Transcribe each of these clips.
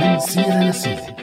من سيرة لسيرة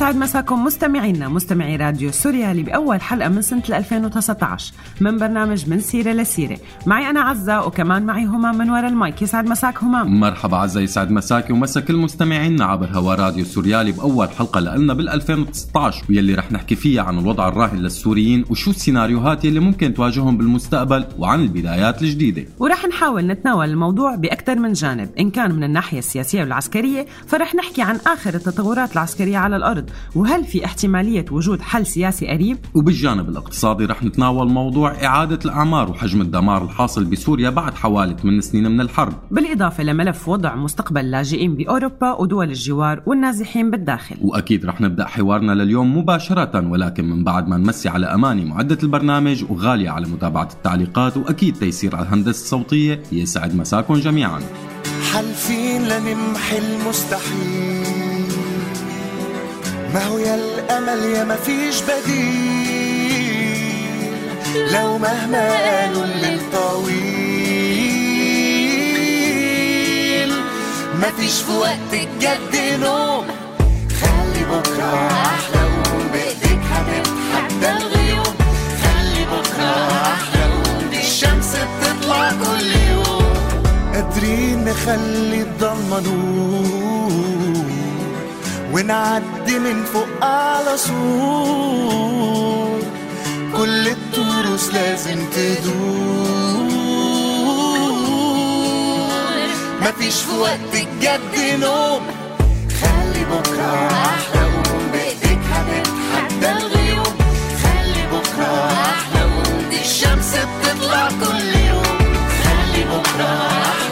يسعد مساكم مستمعينا مستمعي راديو سوريالي بأول حلقة من سنة 2019 من برنامج من سيرة لسيرة. معي أنا عزة وكمان معي همام من وراء المايك. يسعد مساك همام مرحبا عزة يسعد مساكي ومسا كل مستمعينا عبر هوا راديو سوريالي بأول حلقة لنا بال 2019 واللي رح نحكي فيها عن الوضع الراهن للسوريين وشو السيناريوهات يلي ممكن تواجههم بالمستقبل وعن البدايات الجديدة. ورح نحاول نتناول الموضوع بأكثر من جانب. إن كان من الناحية السياسية والعسكرية فرح نحكي عن آخر التطورات العسكرية على الأرض. وهل في احتمالية وجود حل سياسي قريب؟ وبالجانب الاقتصادي رح نتناول موضوع إعادة الأعمار وحجم الدمار الحاصل بسوريا بعد حوالي 8 سنين من الحرب. بالإضافة لملف وضع مستقبل اللاجئين بأوروبا ودول الجوار والنازحين بالداخل. وأكيد رح نبدأ حوارنا لليوم مباشرة ولكن من بعد ما نمسي على أماني معدة البرنامج وغالية على متابعة التعليقات وأكيد تيسير على الهندسة الصوتية يسعد مساكم جميعا. حالفين لنمحي المستحيل. ما هو يا الأمل يا ما فيش بديل. لو مهما قالوا الليل طويل. ما فيش في وقت الجد نوم خلي بكرة أحلى وقوم بإيديك هتتحدى الغيوم. خلي بكرة أحلى وقوم الشمس بتطلع كل يوم. قادرين نخلي الضلمة نور. ونعدي من فوق على سور كل التروس لازم تدور. مفيش في وقت الجد نوم. خلي بكرة أحلى وقوم بإيديك هتتحدى الغيوم. خلي بكرة أحلى وقوم دي الشمس بتطلع كل يوم. خلي بكرة أحلى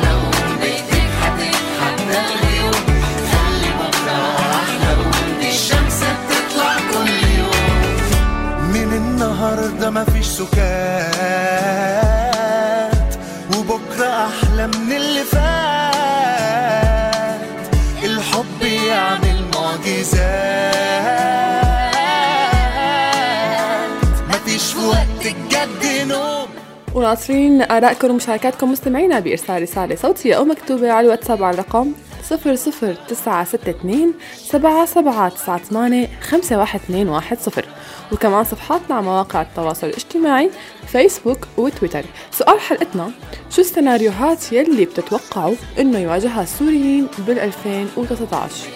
النهاردة مفيش سكات. وبكرة أحلى من اللي فات. الحب يعمل معجزات. مفيش في وقت الجد نوم. وناطرين آرائكم ومشاركاتكم مستمعينا بإرسال رسالة صوتية أو مكتوبة على الواتساب على الرقم 00962 7798 51210 وكمان صفحاتنا على مواقع التواصل الاجتماعي فيسبوك وتويتر. سؤال حلقتنا شو السيناريوهات يلي بتتوقعوا إنه يواجهها السوريين بال 2019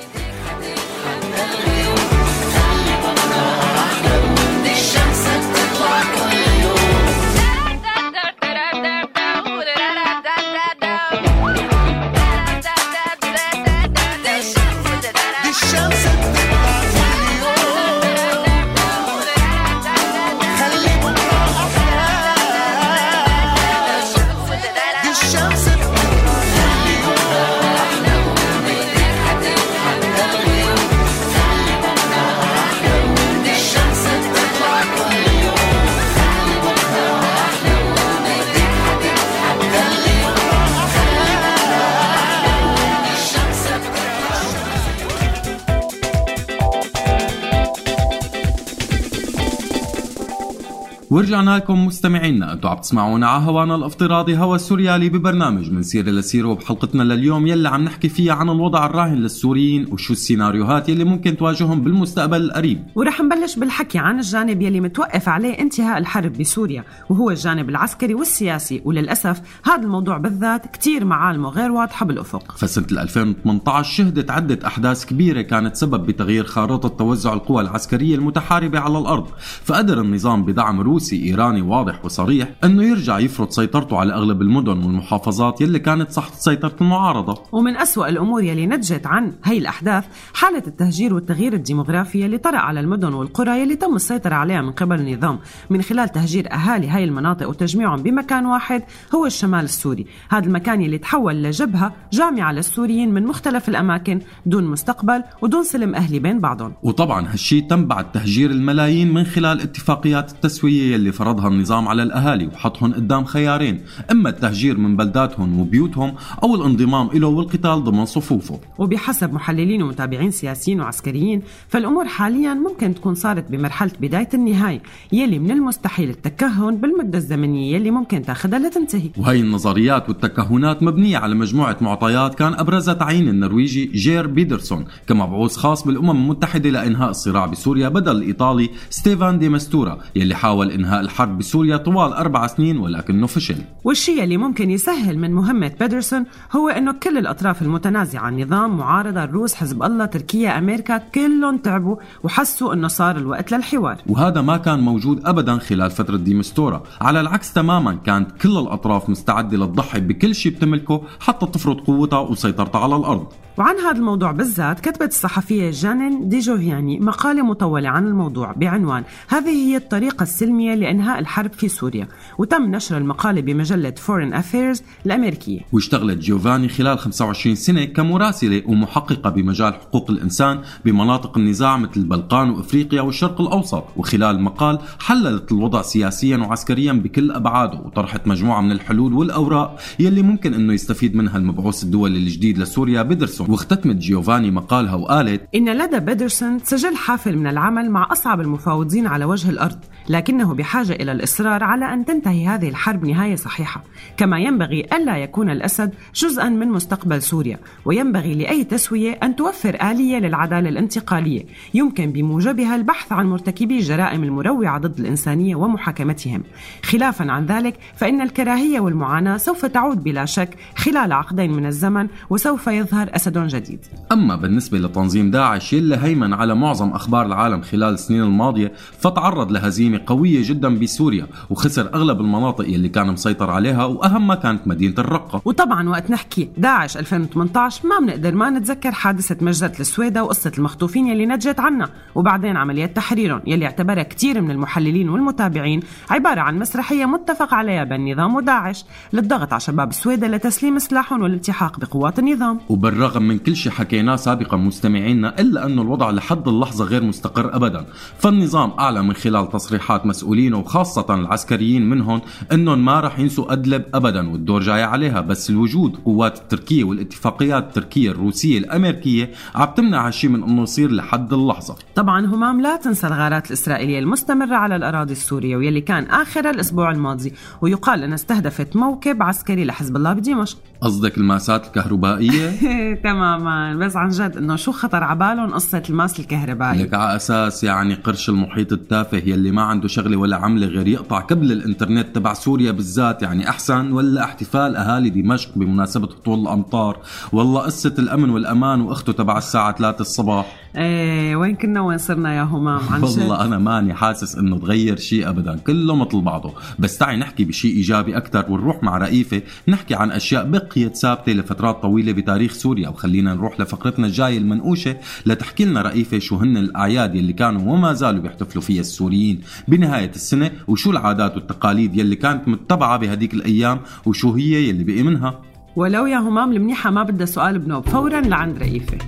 ورجعنا لكم مستمعينا أنتم عم تسمعونا على هوانا الافتراضي هوا السوريالي ببرنامج من سيرة لسيرة. وبحلقتنا لليوم يلي عم نحكي فيها عن الوضع الراهن للسوريين وشو السيناريوهات يلي ممكن تواجههم بالمستقبل القريب. ورح نبلش بالحكي عن الجانب يلي متوقف عليه انتهاء الحرب بسوريا وهو الجانب العسكري والسياسي. وللأسف هذا الموضوع بالذات كتير معالمه غير واضحة بالأفق. فسنة 2018 شهدت عدة أحداث كبيرة كانت سبب بتغيير خارطة توزع القوى العسكرية المتحاربة على الأرض. فقدر النظام بدعم روسي إيراني واضح وصريح أنه يرجع يفرض سيطرته على أغلب المدن والمحافظات يلي كانت تحت سيطرة المعارضة. ومن أسوأ الأمور يلي نتجت عن هي الأحداث حالة التهجير والتغيير الديمغرافي يلي طرأ على المدن والقرى يلي تم السيطرة عليها من قبل النظام من خلال تهجير أهالي هاي المناطق وتجميعهم بمكان واحد هو الشمال السوري. هذا المكان يلي تحول لجبهة جامعة للسوريين من مختلف الأماكن دون مستقبل ودون سلم أهلي بين بعضهم. وطبعا هالشي تم بعد تهجير الملايين من خلال اتفاقيات التسوية يلي فرضها النظام على الأهالي وحطهم قدام خيارين إما التهجير من بلداتهم وبيوتهم أو الانضمام له والقتال ضمن صفوفه. وبحسب محللين ومتابعين سياسيين وعسكريين فالأمور حاليا ممكن تكون صارت بمرحلة بداية النهاية يلي من المستحيل التكهن بالمدة الزمنية يلي ممكن تاخدها لتنتهي. وهي النظريات والتكهنات مبنية على مجموعة معطيات كان أبرزها تعيين النرويجي جير بيدرسون كمبعوث خاص بالأمم المتحدة لإنهاء الصراع بسوريا بدل الإيطالي ستيفان دي مستورا يلي حاول إنهاء الحرب بسوريا طوال أربع سنين ولكنه فشل. والشيء اللي ممكن يسهل من مهمة بيدرسون هو أنه كل الأطراف المتنازعة النظام معارضة الروس حزب الله تركيا أمريكا كلهم تعبوا وحسوا أنه صار الوقت للحوار. وهذا ما كان موجود ابدا خلال فترة ديمستورا، على العكس تماما كانت كل الأطراف مستعدة لتضحي بكل شيء بتملكه حتى تفرض قوتها وسيطرتها على الأرض. وعن هذا الموضوع بالذات كتبت الصحفية جانين دي جوفياني مقالة مطولة عن الموضوع بعنوان هذه هي الطريقة السلمية لإنهاء الحرب في سوريا. وتم نشر المقالة بمجلة Foreign Affairs الأمريكية. واشتغلت جيوفاني خلال 25 سنة كمراسلة ومحققة بمجال حقوق الإنسان بمناطق النزاع مثل البلقان وإفريقيا والشرق الأوسط. وخلال المقال حللت الوضع سياسيا وعسكريا بكل أبعاده وطرحت مجموعة من الحلول والأوراق يلي ممكن أنه يستفيد منها المبعوث الدولي الجديد لسوريا بدرسون. واختتمت جيوفاني مقالها وقالت إن لدى بيدرسون سجل حافل من العمل مع أصعب المفاوضين على وجه الأرض لكنه بحاجة إلى الإصرار على أن تنتهي هذه الحرب نهاية صحيحة. كما ينبغي ألا يكون الأسد جزءا من مستقبل سوريا وينبغي لأي تسوية أن توفر آلية للعدالة الانتقالية. يمكن بموجبها البحث عن مرتكبي الجرائم المروعة ضد الإنسانية ومحاكمتهم. خلافا عن ذلك فإن الكراهية والمعاناة سوف تعود بلا شك خلال عقدين من الزمن وسوف يظهر أسد جديد. أما بالنسبة لتنظيم داعش يلي هيمن على معظم أخبار العالم خلال السنين الماضية فتعرض لهزيمة قوية جدا بسوريا وخسر أغلب المناطق يلي كان مسيطر عليها وأهمها كانت مدينة الرقة. وطبعا وقت نحكي داعش 2018 ما بنقدر ما نتذكر حادثة مجزرة السويدة وقصة المخطوفين يلي نجت عنا وبعدين عمليات تحريرهم يلي اعتبرها كثير من المحللين والمتابعين عبارة عن مسرحية متفق عليها بين النظام وداعش للضغط على شباب السويدة لتسليم سلاحهم والالتحاق بقوات النظام. وبالرغم من كل شيء حكيناه سابقا مستمعينا إلا أنه الوضع لحد اللحظة غير مستقر أبدا. فالنظام أعلن من خلال تصريحات مسؤولين وخاصة العسكريين منهم أنهم ما رح ينسوا أدلب أبدا والدور جاي عليها. بس الوجود قوات التركية والاتفاقيات التركية الروسية الأمريكية عم تمنع هالشيء من أنه يصير لحد اللحظة. طبعا همام لا تنسى الغارات الإسرائيلية المستمرة على الأراضي السورية واللي كان آخر الأسبوع الماضي. ويقال أنها استهدفت موكب عسكري لحزب الله بدمشق. قصدك الماسات الكهربائية؟ تماما. بس عن جد إنه شو خطر عبالهم قصة الماس الكهربائي؟ لك على أساس يعني قرش المحيط التافه يلي ما عنده شغلة ولا عملة غير يقطع كبل الإنترنت تبع سوريا بالذات يعني أحسن. ولا احتفال أهالي دمشق بمناسبة هطول الأمطار. والله قصة الأمن والأمان وأخته تبع الساعة 3 الصباح. إيه وين كنا؟ وين صرنا يا همام؟ عن والله أنا ماني حاسس إنه تغير شيء ابدا. كله مثل بعضه. بس تعي نحكي بشيء إيجابي أكثر ونروح مع رئيفة. نحكي عن أشياء بقيت ثابتة لفترات طويلة بتاريخ سوريا. وخلينا نروح لفقرتنا الجاية المنقوشة لتحكي لنا رئيفة شو هن الأعياد يلي كانوا وما زالوا بيحتفلوا فيها السوريين. بنهاية السنة وشو العادات والتقاليد يلي كانت متبعة بهديك الأيام وشو هي يلي بقي منها؟ ولو يا همام المنيحة ما بدها سؤال بنوب فورا لعند رئيفة.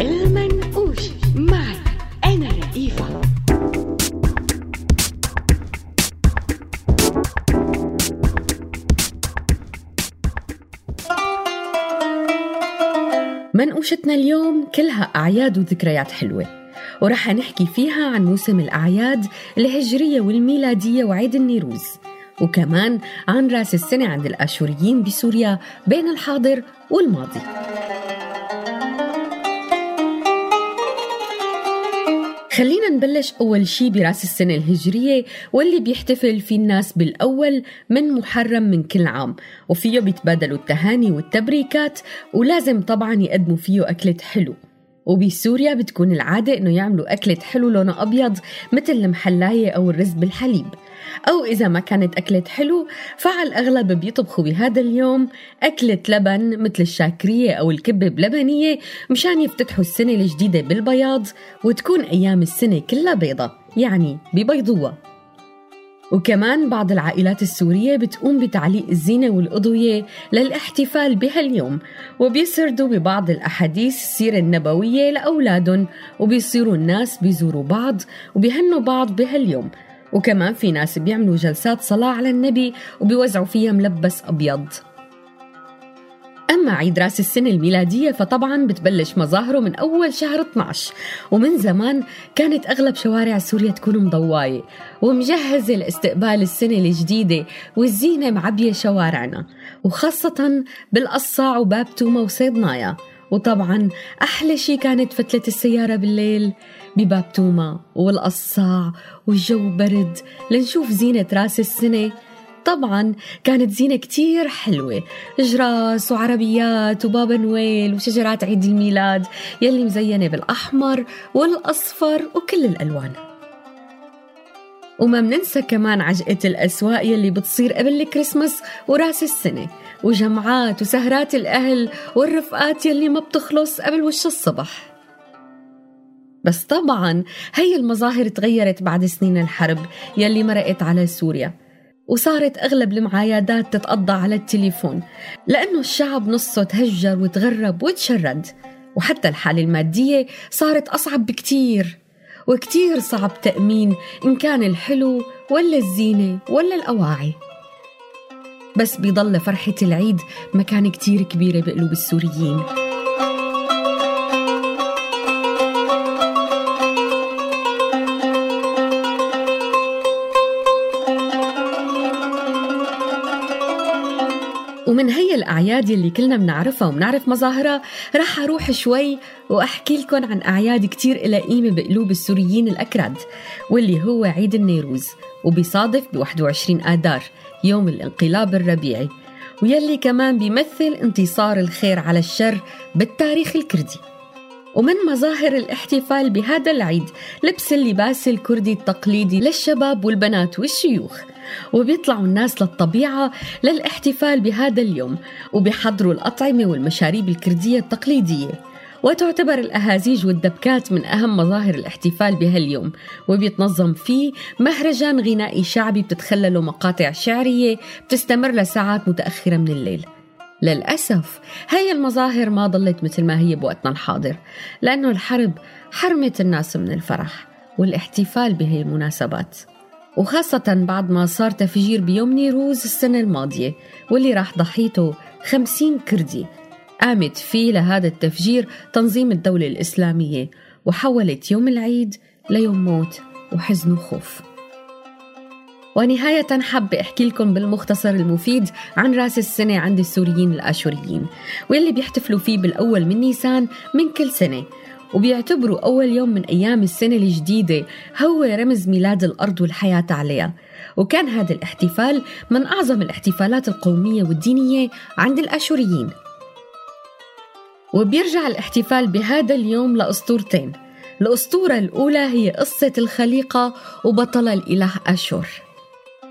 المنقوش معي أنا رئيفة. منقوشتنا اليوم كلها أعياد وذكريات حلوة. ورح نحكي فيها عن موسم الأعياد الهجرية والميلادية وعيد النيروز وكمان عن رأس السنة عند الآشوريين بسوريا بين الحاضر والماضي. خلينا نبلش أول شي برأس السنة الهجرية واللي بيحتفل فيه الناس بالأول من محرم من كل عام وفيه بيتبادلوا التهاني والتبريكات ولازم طبعا يقدموا فيه أكلة حلو. وبسوريا بتكون العادة إنه يعملوا أكلة حلو لونها أبيض مثل المحلاية أو الرز بالحليب. أو إذا ما كانت أكلة حلو فعلى الأغلب بيطبخوا بهذا اليوم أكلة لبن مثل الشاكرية أو الكبة بلبنية مشان يفتتحوا السنة الجديدة بالبياض وتكون أيام السنة كلها بيضة يعني ببيضوها وكمان بعض العائلات السورية بتقوم بتعليق الزينة والأضوية للاحتفال بهاليوم وبيسردوا ببعض الأحاديث السيرة النبوية لأولادهم وبيصيروا الناس بيزوروا بعض وبيهنوا بعض بهاليوم. وكمان في ناس بيعملوا جلسات صلاة على النبي وبيوزعوا فيها ملبس أبيض. أما عيد رأس السنة الميلادية فطبعا بتبلش مظاهره من أول شهر 12 ومن زمان كانت أغلب شوارع سوريا تكون مضواية ومجهزة لاستقبال السنة الجديدة والزينة معبية شوارعنا وخاصة بالقصاع وباب توما وصيدنايا وطبعا أحلى شي كانت فتلة السيارة بالليل بباب توما والقصاع والجو برد لنشوف زينة رأس السنة طبعا كانت زينة كتير حلوة. جراس وعربيات وبابا نويل وشجرات عيد الميلاد يلي مزينة بالأحمر والأصفر وكل الألوان. وما مننسى كمان عجقة الأسواق يلي بتصير قبل الكريسماس وراس السنة وجمعات وسهرات الأهل والرفقات يلي ما بتخلص قبل وش الصبح. بس طبعا هي المظاهر تغيرت بعد سنين الحرب يلي مرقت على سوريا. وصارت أغلب المعايدات تتقضى على التليفون لأنه الشعب نصه تهجر وتغرب وتشرد وحتى الحالة المادية صارت أصعب بكتير وكتير صعب تأمين إن كان الحلو ولا الزينة ولا الأواعي. بس بيضل فرحة العيد مكان كتير كبيرة بقلوب السوريين ومن هي الأعياد اللي كلنا بنعرفها وبنعرف مظاهرها رح أروح شوي وأحكي لكم عن أعياد كتير إلى قيمة بقلوب السوريين الأكراد واللي هو عيد النيروز وبيصادف ب 21 آذار يوم الانقلاب الربيعي ويلي كمان بيمثل انتصار الخير على الشر بالتاريخ الكردي. ومن مظاهر الاحتفال بهذا العيد لبس اللباس الكردي التقليدي للشباب والبنات والشيوخ. وبيطلعوا الناس للطبيعة للاحتفال بهذا اليوم وبيحضروا الأطعمة والمشاريب الكردية التقليدية. وتعتبر الأهازيج والدبكات من أهم مظاهر الاحتفال بهاليوم وبيتنظم فيه مهرجان غنائي شعبي بتتخلله مقاطع شعرية بتستمر لساعات متأخرة من الليل. للأسف هاي المظاهر ما ضلت مثل ما هي بوقتنا الحاضر لأنه الحرب حرمت الناس من الفرح والاحتفال بهي المناسبات. وخاصة بعد ما صار تفجير بيوم نيروز السنة الماضية واللي راح ضحيته خمسين كردي. قامت فيه لهذا التفجير تنظيم الدولة الإسلامية وحولت يوم العيد ليوم موت وحزن وخوف. ونهاية حب أحكي لكم بالمختصر المفيد عن رأس السنة عند السوريين الآشوريين واللي بيحتفلوا فيه بالأول من نيسان من كل سنة. وبيعتبروا أول يوم من أيام السنة الجديدة هو رمز ميلاد الأرض والحياة عليها. وكان هذا الاحتفال من أعظم الاحتفالات القومية والدينية عند الآشوريين. وبيرجع الاحتفال بهذا اليوم لأسطورتين. الأسطورة الأولى هي قصة الخليقة وبطل الإله أشور.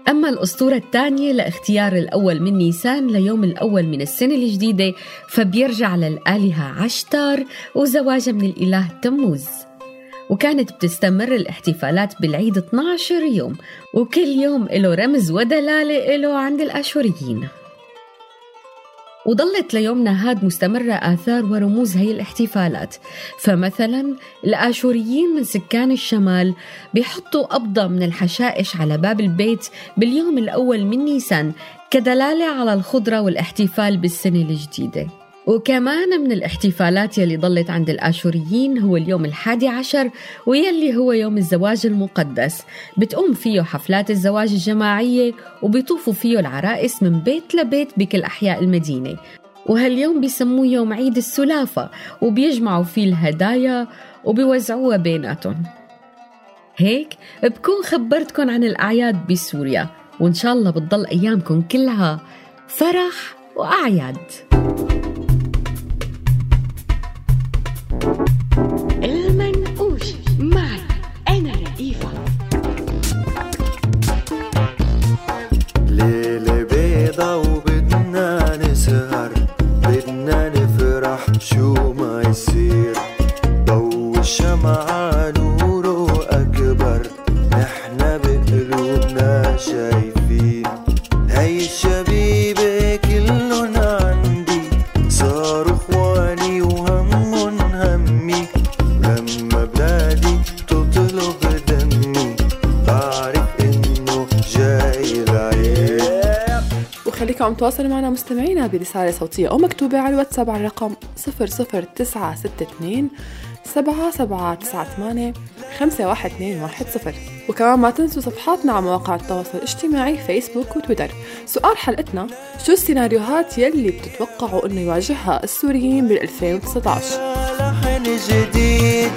أما الأسطورة الثانية لاختيار الأول من نيسان ليوم الأول من السنة الجديدة فبيرجع للآلهة عشتار وزواجها من الإله تموز. وكانت بتستمر الاحتفالات بالعيد 12 يوم وكل يوم له رمز ودلالة له عند الآشوريين. وظلت ليومنا هاد مستمرة آثار ورموز هي الاحتفالات. فمثلا الآشوريين من سكان الشمال بيحطوا قبضة من الحشائش على باب البيت باليوم الأول من نيسان كدلالة على الخضرة والاحتفال بالسنة الجديدة. وكمان من الاحتفالات يلي ضلت عند الآشوريين هو اليوم الحادي عشر ويلي هو يوم الزواج المقدس. بتقوم فيه حفلات الزواج الجماعية وبيطوفوا فيه العرائس من بيت لبيت بكل أحياء المدينة. وهاليوم بيسموه يوم عيد السلافة وبيجمعوا فيه الهدايا وبيوزعوها بيناتهم. هيك بكون خبرتكم عن الأعياد بسوريا وإن شاء الله بتضل أيامكم كلها فرح وأعياد. المنقوش معي أنا رئيفة ليلة بيضة وبدنا نسهر بدنا نفرح شو ما يصير. ضو الشمعة فيكم عم تواصلوا معنا مستمعينا برسالة صوتية أو مكتوبة على الواتساب على الرقم 00962 7798 51210 وكمان ما تنسوا صفحاتنا على مواقع التواصل الاجتماعي فيسبوك وتويتر. سؤال حلقتنا شو السيناريوهات يلي بتتوقعوا إنه يواجهها السوريين بال 2019 لحن جديد.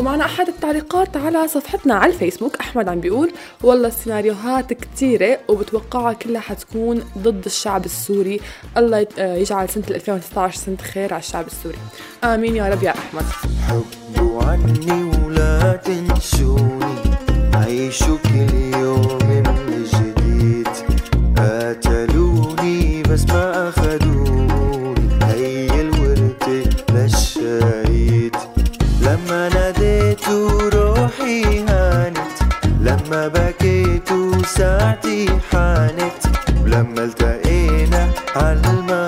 ومعنا أحد التعليقات على صفحتنا على الفيسبوك أحمد عم بيقول والله السيناريوهات كتيرة وبتوقعها كلها حتكون ضد الشعب السوري. الله آه، يجعل سنة 2019 سنة خير على الشعب السوري. آمين يا رب يا أحمد. حبوا عني ولا تنسوني عيشوا كل يوم من جديد. قتلوني بس ما أخدوني هي الوردة للشهيد لما ناديت روحي هانت. لما بكيت ساعتي حانت. ولما التقينا عالمفارق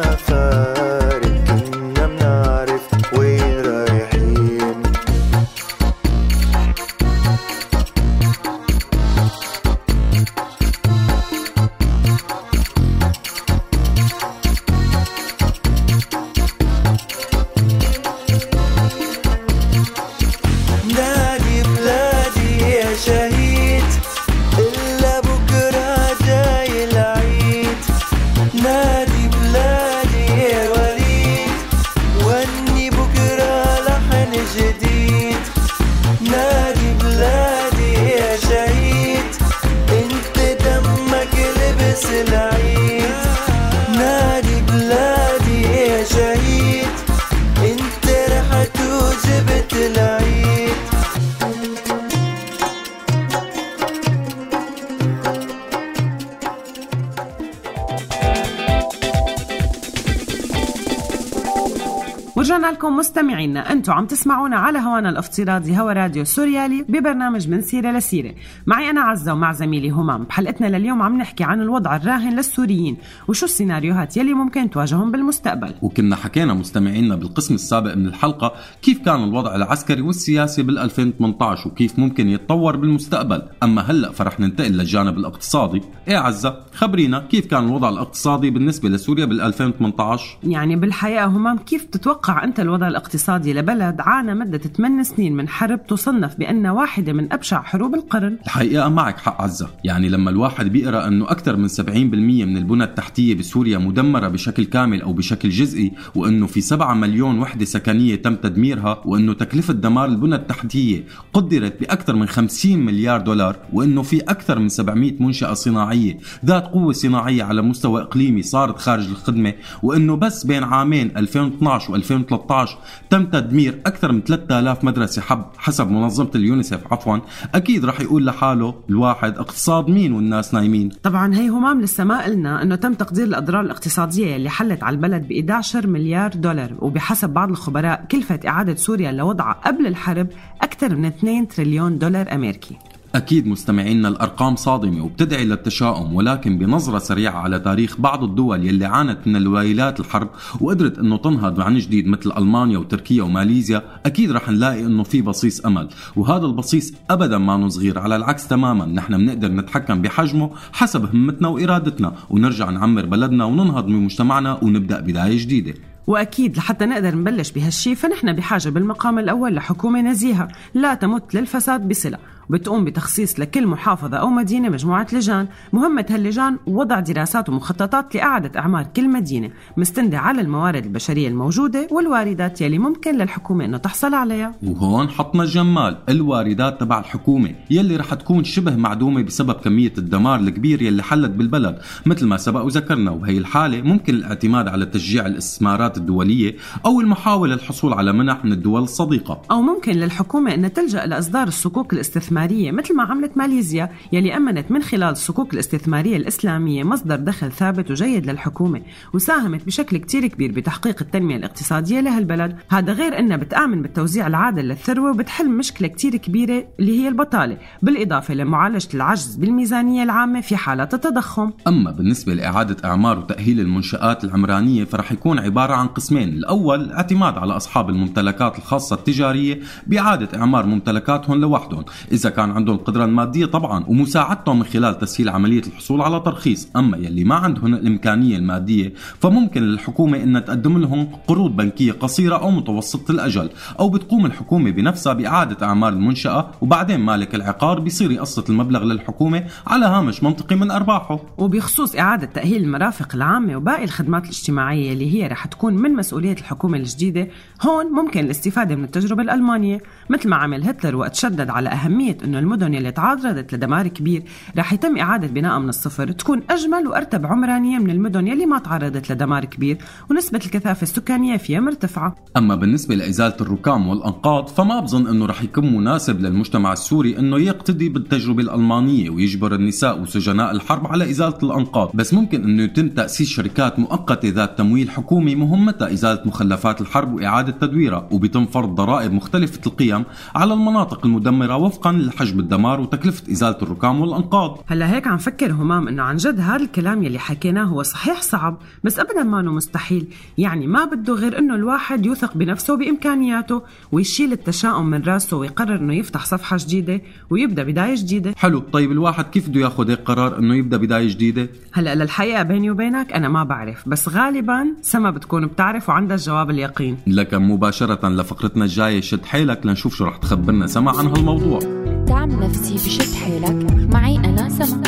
مستمعينا أنتم عم تسمعونا على هوانا الافتراضي هوا راديو سوريالي ببرنامج من سيرة لسيرة. معي أنا عزة ومع زميلي همام. بحلقتنا لليوم عم نحكي عن الوضع الراهن للسوريين. وشو السيناريوهات يلي ممكن تواجههم بالمستقبل؟ وكنا حكينا مستمعينا بالقسم السابق من الحلقة كيف كان الوضع العسكري والسياسي بال 2018 وكيف ممكن يتطور بالمستقبل. أما هلأ فرح ننتقل للجانب الاقتصادي. إيه عزة خبرينا كيف كان الوضع الاقتصادي بالنسبة لسوريا بال 2018 يعني بالحقيقة همام كيف تتوقع أنت الوضع الاقتصادي لبلد عانى مدة 8 سنين من حرب تصنف بأنها واحدة من أبشع حروب القرن. الحقيقة معك حق عزة. يعني لما الواحد بيقرأ أنه أكثر من 70% من البنى التحتية بسوريا مدمرة بشكل كامل أو بشكل جزئي وأنه في 7 مليون وحدة سكنية تم تدميرها وأنه تكلفة دمار البنى التحتية قدرت بأكثر من 50 مليار دولار وأنه في أكثر من 700 منشأة صناعية. ذات قوة صناعية على مستوى إقليمي صارت خارج الخدمة وأنه بس بين عامين 2012 و2013 تم تدمير أكثر من 3000 مدرسة حب حسب منظمة اليونيسف عفوا. أكيد رح يقول لحاله الواحد اقتصاد مين والناس نايمين. طبعا هي همام لسه ما قلنا إنه تم تقدير الأضرار الاقتصادية اللي حلت على البلد ب 11 مليار دولار وبحسب بعض الخبراء كلفة إعادة سوريا لوضعها قبل الحرب أكثر من 2 تريليون دولار أمريكي. أكيد مستمعينا الأرقام صادمة وبتدعي للتشاؤم ولكن بنظرة سريعة على تاريخ بعض الدول يلي عانت من الويلات الحرب وقدرت أنه تنهض عن جديد مثل ألمانيا وتركيا وماليزيا أكيد رح نلاقي أنه في بصيص أمل. وهذا البصيص أبدا ما صغير على العكس تماما نحن بنقدر نتحكم بحجمه حسب همتنا وإرادتنا ونرجع نعمر بلدنا وننهض من مجتمعنا ونبدأ بداية جديدة. وأكيد لحتى نقدر نبلش بهالشي فنحن بحاجة بالمقام الأول لحكومة نزيهة لا تمت للفساد بصلة. وبتقوم بتخصيص لكل محافظة أو مدينة مجموعة لجان. مهمة هاللجان وضع دراسات ومخططات لإعادة أعمار كل مدينة مستندة على الموارد البشرية الموجودة والواردات يلي ممكن للحكومة أنه تحصل عليها. وهون حطنا الجمال الواردات تبع الحكومة يلي رح تكون شبه معدومة بسبب كمية الدمار الكبير يلي حلت بالبلد. مثل ما سبق وذكرنا وبهي الحالة ممكن الاعتماد على تشجيع الاستثمارات الدولية أو المحاولة الحصول على منح من الدول الصديقة. أو ممكن للحكومة أن تلجأ لإصدار الصكوك الاستثمارية مثل ما عملت ماليزيا يلي أمنت من خلال الصكوك الاستثمارية الإسلامية مصدر دخل ثابت وجيد للحكومة وساهمت بشكل كتير كبير بتحقيق التنمية الاقتصادية لهالبلد. هذا غير أنها بتآمن بالتوزيع العادل للثروة وبتحل مشكلة كتير كبيرة اللي هي البطالة بالإضافة لمعالجة العجز بالميزانية العامة في حالات التضخم. أما بالنسبة لإعادة إعمار وتأهيل المنشآت العمرانية فرح يكون عبارة عن قسمين. الأول اعتماد على أصحاب الممتلكات الخاصة التجارية بإعادة إعمار ممتلكاتهم لوحدهم. إذا كان عندهم القدرة المادية طبعا ومساعدتهم من خلال تسهيل عملية الحصول على ترخيص. أما يلي ما عندهم الإمكانية المادية فممكن للحكومة أنها تقدم لهم قروض بنكية قصيرة أو متوسطة الأجل أو بتقوم الحكومة بنفسها بإعادة أعمال المنشأة وبعدين مالك العقار بيصير يقسط المبلغ للحكومة على هامش منطقي من أرباحه. وبخصوص إعادة تأهيل المرافق العامة وباقي الخدمات الاجتماعية اللي هي رح تكون من مسؤولية الحكومة الجديدة هون ممكن الاستفادة من التجربة الألمانية. مثل ما عمل هتلر وقت شدد على أهمية أنه المدن اللي تعرضت لدمار كبير رح يتم إعادة بنائها من الصفر تكون أجمل وأرتب عمرانية من المدن يلي ما تعرضت لدمار كبير ونسبة الكثافة السكانية فيها مرتفعة. أما بالنسبة لإزالة الركام والأنقاض فما بظن أنه رح يكون مناسب للمجتمع السوري أنه يقتدي بالتجربة الألمانية ويجبر النساء وسجناء الحرب على إزالة الأنقاض. بس ممكن أنه يتم تأسيس شركات مؤقتة ذات تمويل حكومي مهمتها إزالة مخلفات الحرب وإعادة تدويرها وبيتم فرض ضرائب مختلفة القيم على المناطق المدمرة وفقا لحجم الدمار وتكلفة إزالة الركام والأنقاض. هلا هيك عم فكر همام إنه عن جد هذا الكلام يلي حكيناه هو صحيح صعب بس ابدا ما إنه مستحيل. يعني ما بده غير إنه الواحد يوثق بنفسه وبامكانياته ويشيل التشاؤم من راسه ويقرر إنه يفتح صفحة جديدة ويبدأ بداية جديدة. حلو طيب الواحد كيف بده ياخذ هيك قرار إنه يبدأ بداية جديدة؟ هلا للحقيقة بيني وبينك أنا ما بعرف بس غالبا سما بتكون بتعرف وعندها الجواب اليقين. لكن مباشرة لفقرتنا الجاية شد حيلك لنشوف شو رح تخبرنا. سما عن هالموضوع. دعم نفسي بشد حيلك. معي أنا سما.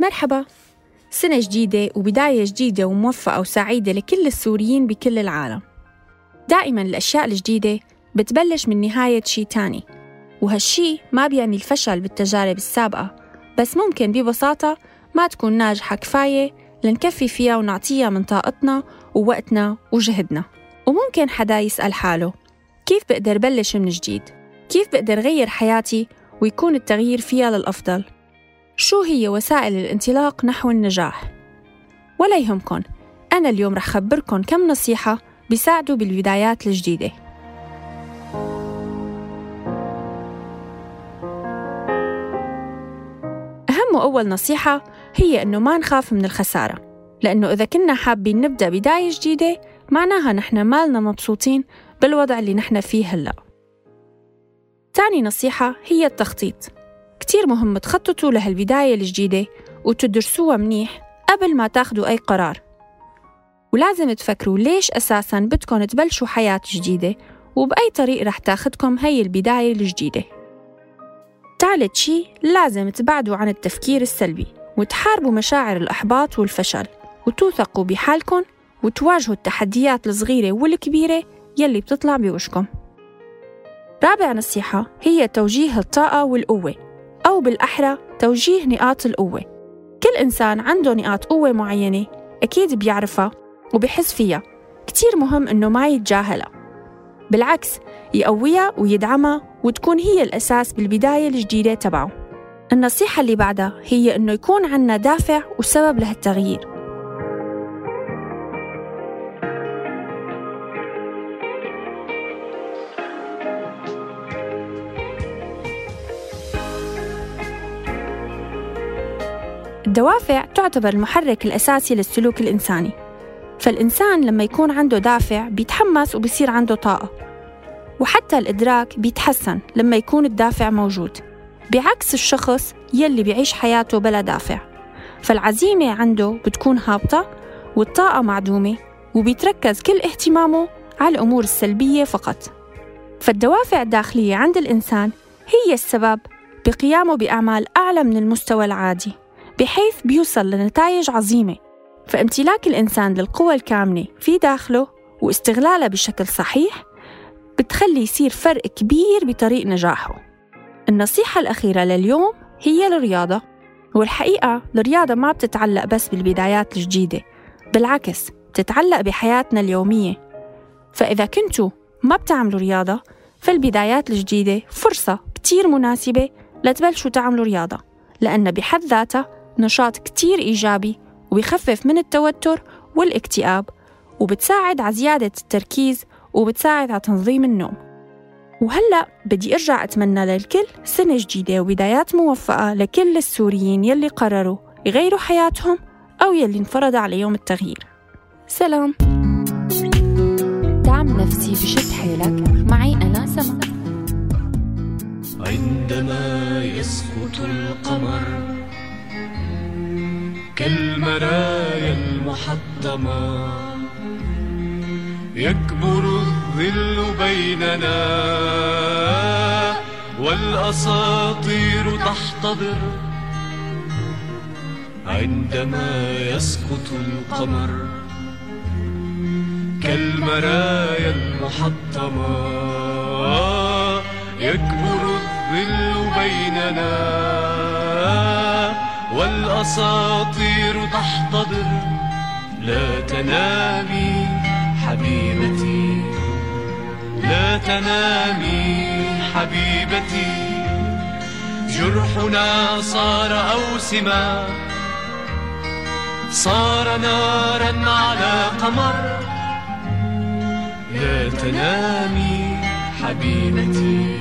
مرحبا. سنة جديدة وبداية جديدة وموفقة وسعيدة لكل السوريين بكل العالم. دائما الأشياء الجديدة بتبلش من نهاية شي تاني. وهالشي ما بيعني الفشل بالتجارب السابقة بس ممكن ببساطة ما تكون ناجحة كفاية لنكفي فيها ونعطيها من طاقتنا ووقتنا وجهدنا وممكن حدا يسأل حاله كيف بقدر بلش من جديد؟ كيف بقدر غير حياتي ويكون التغيير فيها للأفضل؟ شو هي وسائل الانطلاق نحو النجاح؟ ولا يهمكن أنا اليوم رح خبركن كم نصيحة بيساعدوا بالبدايات الجديدة أهم وأول نصيحة هي إنه ما نخاف من الخسارة لأنه إذا كنا حابين نبدأ بداية جديدة معناها نحن مالنا مبسوطين بالوضع اللي نحن فيه هلأ. تاني نصيحة هي التخطيط. كتير مهم تخططوا لهالبداية الجديدة وتدرسوها منيح قبل ما تاخدوا أي قرار. ولازم تفكروا ليش أساساً بدكم تبلشوا حياة جديدة وبأي طريق رح تاخدكم هي البداية الجديدة. تالت شي لازم تبعدوا عن التفكير السلبي وتحاربوا مشاعر الإحباط والفشل. وتوثقوا بحالكم وتواجهوا التحديات الصغيرة والكبيرة يلي بتطلع بوشكم. رابع نصيحة هي توجيه الطاقة والقوة أو بالأحرى توجيه نقاط القوة. كل إنسان عنده نقاط قوة معينة أكيد بيعرفها وبحس فيها كتير مهم إنه ما يتجاهلها. بالعكس يقويها ويدعمها وتكون هي الأساس بالبداية الجديدة تبعه. النصيحة اللي بعدها هي إنه يكون عنا دافع وسبب لهالتغيير. الدوافع تعتبر المحرك الأساسي للسلوك الإنساني. فالإنسان لما يكون عنده دافع بيتحمس وبصير عنده طاقة. وحتى الإدراك بيتحسن لما يكون الدافع موجود. بعكس الشخص يلي بيعيش حياته بلا دافع. فالعزيمة عنده بتكون هابطة والطاقة معدومة وبيتركز كل اهتمامه على الأمور السلبية فقط. فالدوافع الداخلية عند الإنسان هي السبب بقيامه بأعمال أعلى من المستوى العادي. بحيث بيوصل لنتائج عظيمة. فامتلاك الإنسان للقوى الكامنة في داخله واستغلالها بشكل صحيح بتخلي يصير فرق كبير بطريق نجاحه. النصيحة الأخيرة لليوم هي الرياضة والحقيقة الرياضة ما بتتعلق بس بالبدايات الجديدة بالعكس بتتعلق بحياتنا اليومية. فإذا كنتوا ما بتعملوا رياضة فالبدايات الجديدة فرصة كتير مناسبة لتبلشوا تعملوا رياضة لأن بحد ذاتها نشاط كتير إيجابي وبيخفف من التوتر والاكتئاب وبتساعد على زيادة التركيز وبتساعد على تنظيم النوم. وهلأ بدي أرجع أتمنى للكل سنة جديدة وبدايات موفقة لكل السوريين يلي قرروا يغيروا حياتهم أو يلي انفرض عليهم التغيير. سلام. دعم نفسي بشد حيلك. معي أنا سما عندما يسقط القمر كالمرايا المحطمة. يكبر الظل بيننا والأساطير تحتضر. عندما يسقط القمر كالمرايا المحطمة. يكبر الظل بيننا والأساطير تحتضر لا تنامي حبيبتي. لا تنامي حبيبتي. جرحنا صار أوسما. صار نارا على قمر. لا تنامي حبيبتي.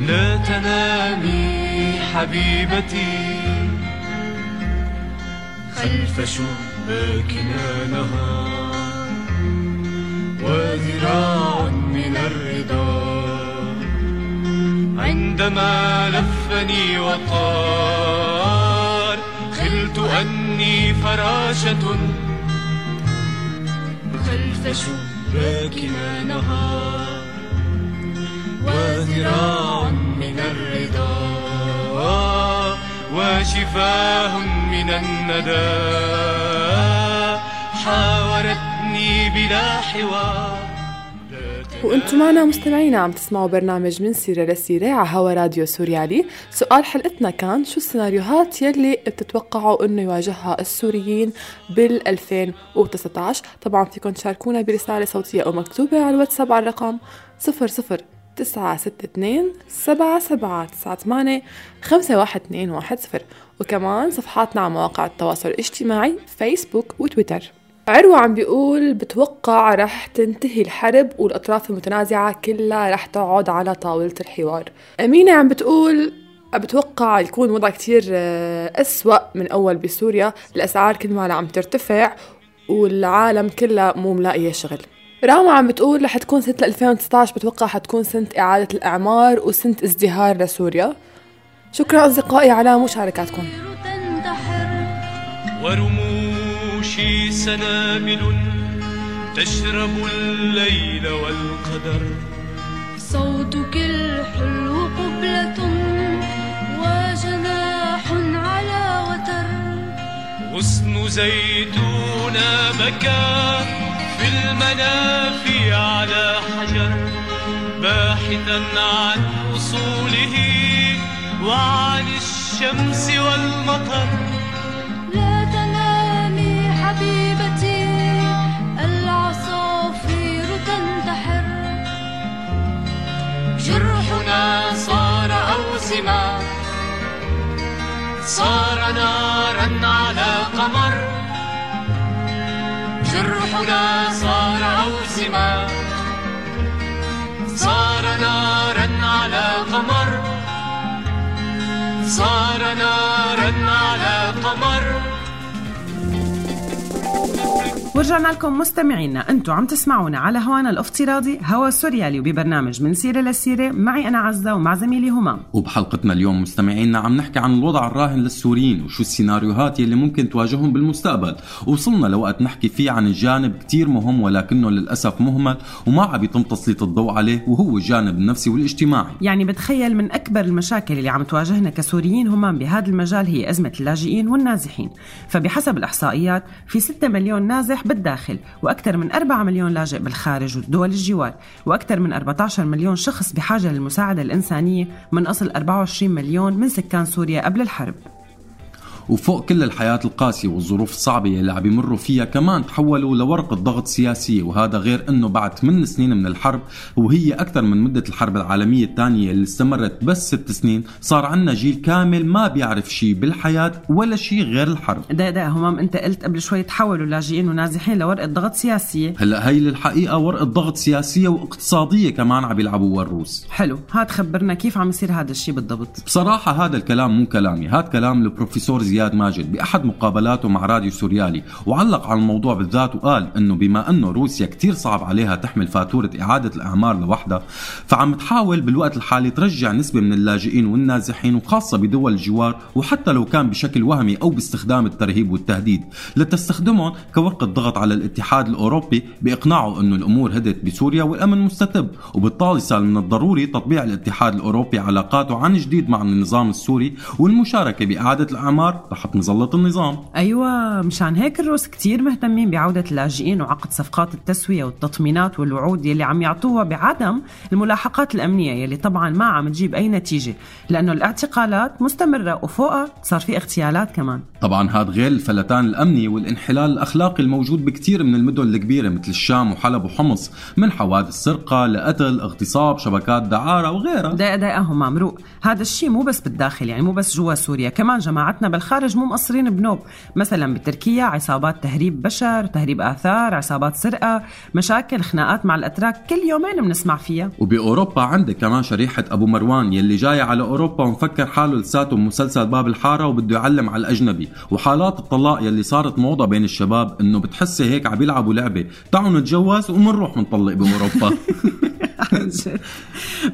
لا تنامي حبيبتي. خلف شباكنا نهار وذراع من الرضا. عندما لفني وطار خلت أني فراشة. خلف شباكنا نهار وذراع من الرضا. وشفاه من الندى. حاورتني بلا حوار. وأنتم معنا مستمعينا عم تسمعوا برنامج من سيرة لسيرة على هوا راديو سوريالي سؤال حلقتنا كان شو السيناريوهات يلي بتتوقعوا انه يواجهها السوريين بال 2019 طبعا فيكم تشاركونا برسالة صوتية أو مكتوبة على الواتساب على الرقم 00 تسعة ستة اتنين سبعة سبعة تسعة ثمانية خمسة واحد اتنين واحد صفر. وكمان صفحاتنا على مواقع التواصل الاجتماعي فيسبوك وتويتر. عروة عم بيقول بتوقع رح تنتهي الحرب والأطراف المتنازعة كلها رح تقعد على طاولة الحوار. أمينة عم بتقول بتوقع يكون وضع كتير آه، أسوأ من أول بسوريا. الأسعار كل ما عم ترتفع والعالم كلها مو ملاقية شغل. راما عم بتقول رح تكون سنة 2019 بتوقع حتكون سنة إعادة الأعمار وسنة ازدهار لسوريا. شكرا أصدقائي على مشاركاتكم ورموشي سنابل تشرب الليل والقدر. صوتك الحلو قبلة وجناح على وتر. غصن زيتون بكى في المنافي على حجر باحثا عن أصوله وعن الشمس والمطر. لا تنامي حبيبتي العصافير تنتحر. جرحنا صار أوسما صار نارا على قمر. جرحنا صار أوسما. صار نارا على قمر. صار نارا على قمر. ورجعنا لكم مستمعينا أنتم عم تسمعونا على هوانا الافتراضي هوا سوريالي وببرنامج من سيرة لسيرة. معي أنا عزة ومع زميلي همام. وبحلقتنا اليوم مستمعينا عم نحكي عن الوضع الراهن للسوريين وشو السيناريوهات يلي ممكن تواجههم بالمستقبل. وصلنا لوقت نحكي فيه عن جانب كتير مهم ولكنه للأسف مهمل وما عم يتم تسليط الضوء عليه وهو الجانب النفسي والاجتماعي. يعني بتخيل من أكبر المشاكل اللي عم تواجهنا كسوريين همام بهذا المجال هي أزمة اللاجئين والنازحين. فبحسب الإحصائيات في 6 مليون نازح بالداخل وأكثر من 4 مليون لاجئ بالخارج ودول الجوار وأكثر من 14 مليون شخص بحاجة للمساعدة الإنسانية من أصل 24 مليون من سكان سوريا قبل الحرب. وفوق كل الحياة القاسية والظروف الصعبة اللي عم يمروا فيها كمان تحولوا لورقة ضغط سياسية. وهذا غير إنه بعد 8 سنين من الحرب وهي أكثر من مدة الحرب العالمية الثانية اللي استمرت بس 6 سنين صار عنا جيل كامل ما بيعرف شيء بالحياة ولا شيء غير الحرب. دقيقة دقيقة همام أنت قلت قبل شوي تحولوا لاجئين ونازحين لورقة ضغط سياسية. هلأ هي للحقيقة ورقة ضغط سياسية واقتصادية كمان عم يلعبوها الروس حلو هات خبرنا كيف عم يصير هذا الشيء بالضبط. بصراحة هذا الكلام مو كلامي هذا كلام البروفيسور زياد زياد ماجد بأحد مقابلاته مع راديو سوريالي وعلق على الموضوع بالذات وقال أنه بما أنه روسيا كتير صعب عليها تحمل فاتورة إعادة الأعمار لوحدها فعم تحاول بالوقت الحالي ترجع نسبة من اللاجئين والنازحين وخاصة بدول الجوار وحتى لو كان بشكل وهمي أو باستخدام الترهيب والتهديد. لتستخدمهم كورقة ضغط على الاتحاد الأوروبي بإقناعه أنه الأمور هدت بسوريا والأمن مستتب وبالتالي صار من الضروري تطبيع الاتحاد الأوروبي علاقاته عن جديد مع النظام السوري والمشاركة بإعادة الأعمار تحت مظلة النظام. أيوة مشان هيك الروس كتير مهتمين بعودة اللاجئين وعقد صفقات التسوية والتطمينات والوعود يلي عم يعطوها بعدم الملاحقات الأمنية يلي طبعا ما عم تجيب أي نتيجة لأنه الاعتقالات مستمرة وفوقها صار في اغتيالات كمان. طبعا هذا غير الفلتان الأمني والانحلال الأخلاقي الموجود بكثير من المدن الكبيرة مثل الشام وحلب وحمص من حوادث سرقة لقتل اغتصاب شبكات دعارة وغيرها. دقيقة دقيقة هم ممروق هذا الشيء مو بس بالداخل يعني مو بس جوا سوريا كمان جماعتنا بالخارج مو مقصرين بنوب. مثلا بتركيا عصابات تهريب بشر تهريب آثار عصابات سرقة مشاكل خناقات مع الأتراك. كل يومين بنسمع فيها. وبأوروبا عندك كمان شريحة أبو مروان يلي جاي على أوروبا ومفكر حاله لساته بمسلسل باب الحارة وبده يعلم على الأجنبي. وحالات الطلاق يلي صارت موضة بين الشباب إنه بتحسي هيك عم يلعبوا لعبة. تعالوا نتجوز ومنروح منطلق بأوروبا.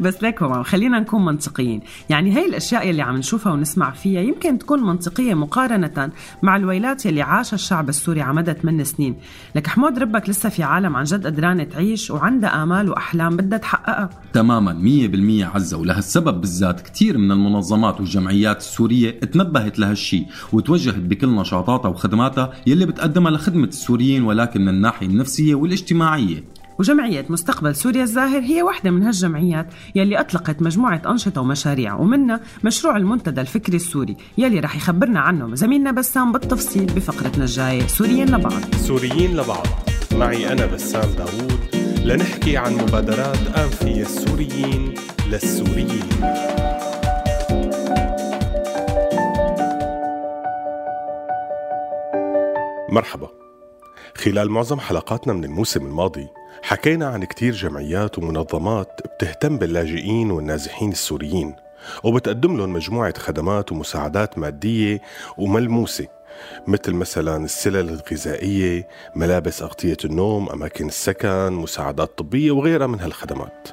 بس ليك هو خلينا نكون منطقيين. يعني هي الأشياء يلي عم نشوفها ونسمع فيها يمكن تكون منطقيه مقارنة مع الويلات يلي عاشها الشعب السوري مدى 8 سنين. لك حمود ربك لسه في عالم عن جد قدرانه تعيش وعندها آمال وأحلام بدها تحققها. تماما 100% عزة. ولهالسبب بالذات كثير من المنظمات والجمعيات السورية تنبهت لهالشي وتوجهت بكل نشاطاتها وخدماتها يلي بتقدمها لخدمة السوريين ولكن من الناحية النفسية والاجتماعية. وجمعية مستقبل سوريا الزاهر هي واحدة من هالجمعيات يلي أطلقت مجموعة أنشطة ومشاريع ومنها مشروع المنتدى الفكري السوري يلي رح يخبرنا عنه زميلنا بسام بالتفصيل بفقرتنا الجاية سوريين لبعض. سوريين لبعض. معي أنا بسام داوود لنحكي عن مبادرات أنفية السوريين للسوريين. مرحبا. خلال معظم حلقاتنا من الموسم الماضي حكينا عن كتير جمعيات ومنظمات بتهتم باللاجئين والنازحين السوريين وبتقدم لهم مجموعة خدمات ومساعدات مادية وملموسة مثل مثلا السلل الغذائية ملابس أغطية النوم أماكن السكن مساعدات طبية وغيرها من هالخدمات.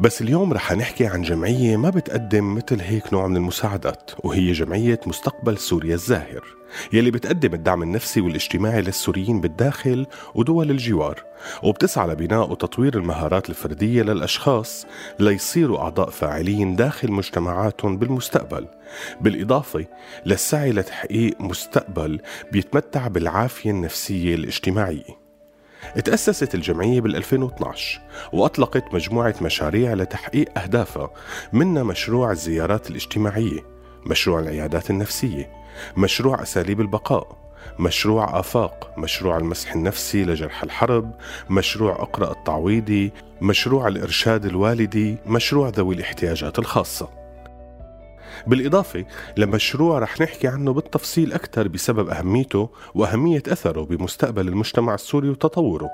بس اليوم رح نحكي عن جمعية ما بتقدم مثل هيك نوع من المساعدات وهي جمعية مستقبل سوريا الزاهر. يلي بتقدم الدعم النفسي والاجتماعي للسوريين بالداخل ودول الجوار وبتسعى لبناء وتطوير المهارات الفردية للأشخاص ليصيروا أعضاء فاعلين داخل مجتمعاتهم بالمستقبل بالإضافة للسعي لتحقيق مستقبل بيتمتع بالعافية النفسية الاجتماعية. تأسست الجمعية بال 2012 وأطلقت مجموعة مشاريع لتحقيق أهدافها منها مشروع الزيارات الاجتماعية مشروع العيادات النفسية. مشروع أساليب البقاء مشروع آفاق مشروع المسح النفسي لجرح الحرب مشروع أقرأ التعويضي مشروع الإرشاد الوالدي مشروع ذوي الاحتياجات الخاصة. بالإضافة لمشروع رح نحكي عنه بالتفصيل أكثر بسبب أهميته وأهمية أثره بمستقبل المجتمع السوري وتطوره.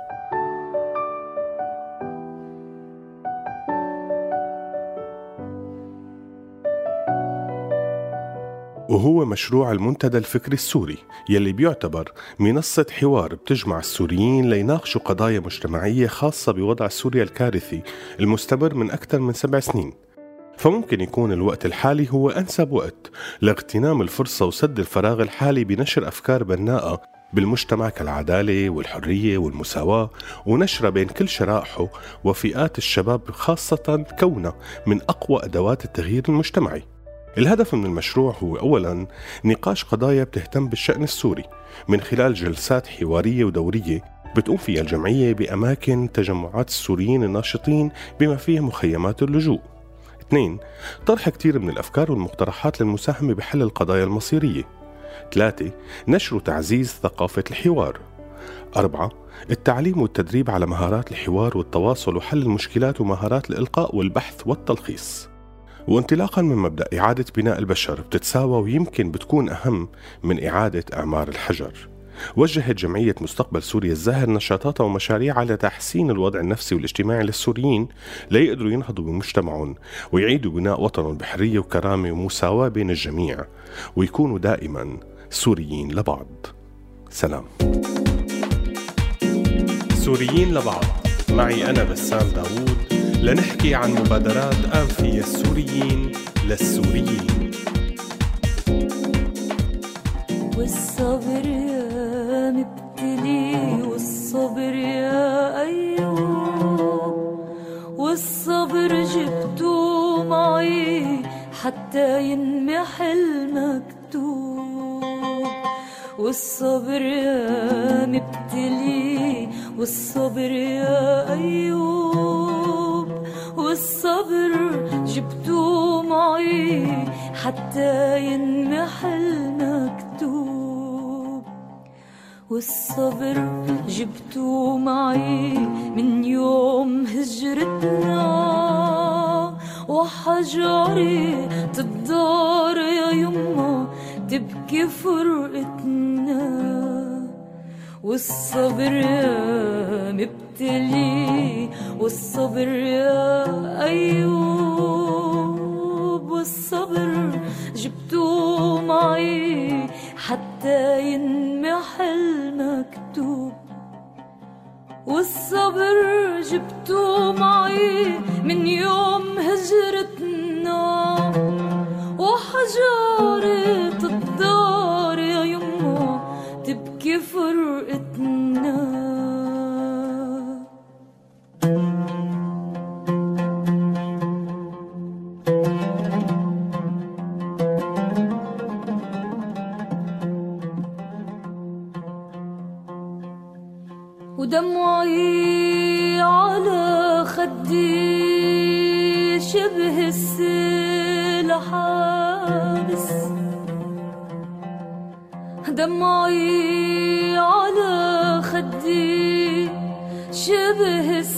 وهو مشروع المنتدى الفكري السوري يلي بيعتبر منصة حوار بتجمع السوريين ليناقشوا قضايا مجتمعية خاصة بوضع سوريا الكارثي المستمر من أكثر من سبع سنين. فممكن يكون الوقت الحالي هو أنسب وقت لاغتنام الفرصة وسد الفراغ الحالي بنشر أفكار بناءة بالمجتمع كالعدالة والحرية والمساواة ونشرها بين كل شرائحه وفئات الشباب خاصة كونه من أقوى أدوات التغيير المجتمعي. الهدف من المشروع هو أولا نقاش قضايا بتهتم بالشأن السوري. من خلال جلسات حوارية ودورية بتقوم فيها الجمعية بأماكن تجمعات السوريين الناشطين بما فيها مخيمات اللجوء. اثنين طرح كتير من الأفكار والمقترحات للمساهمة بحل القضايا المصيرية. ثلاثة نشر وتعزيز ثقافة الحوار. أربعة التعليم والتدريب على مهارات الحوار والتواصل وحل المشكلات ومهارات الإلقاء والبحث والتلخيص. وانطلاقا من مبدأ إعادة بناء البشر بتتساوى ويمكن بتكون أهم من إعادة إعمار الحجر. وجهت جمعية مستقبل سوريا الزاهر نشاطاتها ومشاريعها لتحسين الوضع النفسي والاجتماعي للسوريين ليقدروا ينهضوا بمجتمعهم ويعيدوا بناء وطنهم بحرية وكرامة ومساواة بين الجميع ويكونوا دائما سوريين لبعض. سلام. سوريين لبعض. معي أنا بسام داوود. لنحكي عن مبادرات أنفية السوريين للسوريين. والصبر يا مبتلي والصبر يا أيوب. والصبر جبته معي حتى ينمحي المكتوب. والصبر يا مبتلي والصبر يا أيوب. والصبر جبته معي حتى ينمحي المكتوب والصبر جبته معي من يوم هجرتنا وحجاري تدار يا يما تبكي فرقتنا. والصبر يا مبتلي والصبر يا أيوب والصبر جبته معي حتى ينمحي المكتوب. والصبر جبته معي من يوم هجرتنا. وحجارة الدار يا يما تبكي فرقتنا. ودمعي على خدي شبه السيل حابس دمعي على خدي شبه السيل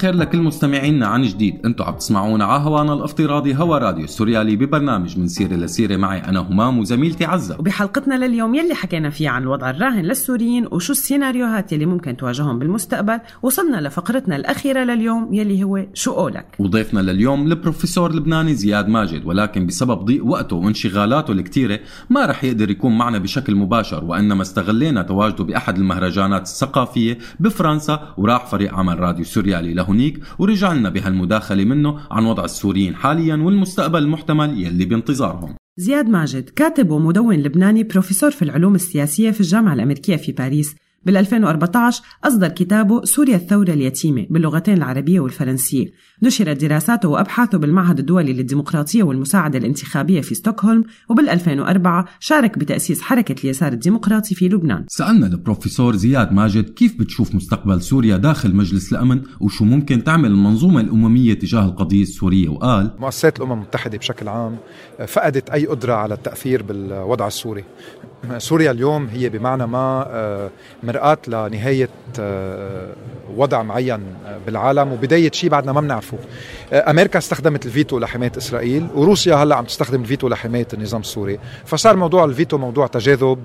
الخير لكل مستمعينا عن جديد. أنتم عم تسمعونا على هوانا الافتراضي هوا راديو سوريالي ببرنامج من سيرة لسيرة. معي أنا همام وزميلتي عزة. وبحلقتنا لليوم يلي حكينا فيها عن الوضع الراهن للسوريين وشو السيناريوهات يلي ممكن تواجههم بالمستقبل. وصلنا لفقرتنا الأخيرة لليوم يلي هو شو قولك؟ وضيفنا لليوم البروفيسور اللبناني زياد ماجد ولكن بسبب ضيق وقته وانشغالاته الكتيرة ما رح يقدر يكون معنا بشكل مباشر وإنما استغلينا تواجده بأحد المهرجانات الثقافية بفرنسا وراح فريق عمل راديو سوريالي لهنيك ورجع لنا بهالمداخلة منه عن وضع السوريين حاليا والمستقبل المحتمل يلي بانتظارهم. زياد ماجد كاتب ومدون لبناني بروفيسور في العلوم السياسية في الجامعة الأمريكية في باريس. بال 2014 أصدر كتابه سوريا الثورة اليتيمة باللغتين العربية والفرنسية. نشرت دراساته وأبحاثه بالمعهد الدولي للديمقراطية والمساعدة الانتخابية في ستوكهولم وبال 2004 شارك بتأسيس حركة اليسار الديمقراطي في لبنان. سألنا البروفيسور زياد ماجد كيف بتشوف مستقبل سوريا داخل مجلس الأمن وشو ممكن تعمل المنظومة الأممية تجاه القضية السورية؟ وقال مؤسسات الأمم المتحدة بشكل عام فقدت أي قدرة على التأثير بالوضع السوري. سوريا اليوم هي بمعنى ما آه، مرآة لنهاية آه، وضع معين بالعالم وبداية شيء بعدنا ما بنعرفه. آه، أمريكا استخدمت الفيتو لحماية إسرائيل وروسيا هلأ عم تستخدم الفيتو لحماية النظام السوري. فصار موضوع الفيتو موضوع تجاذب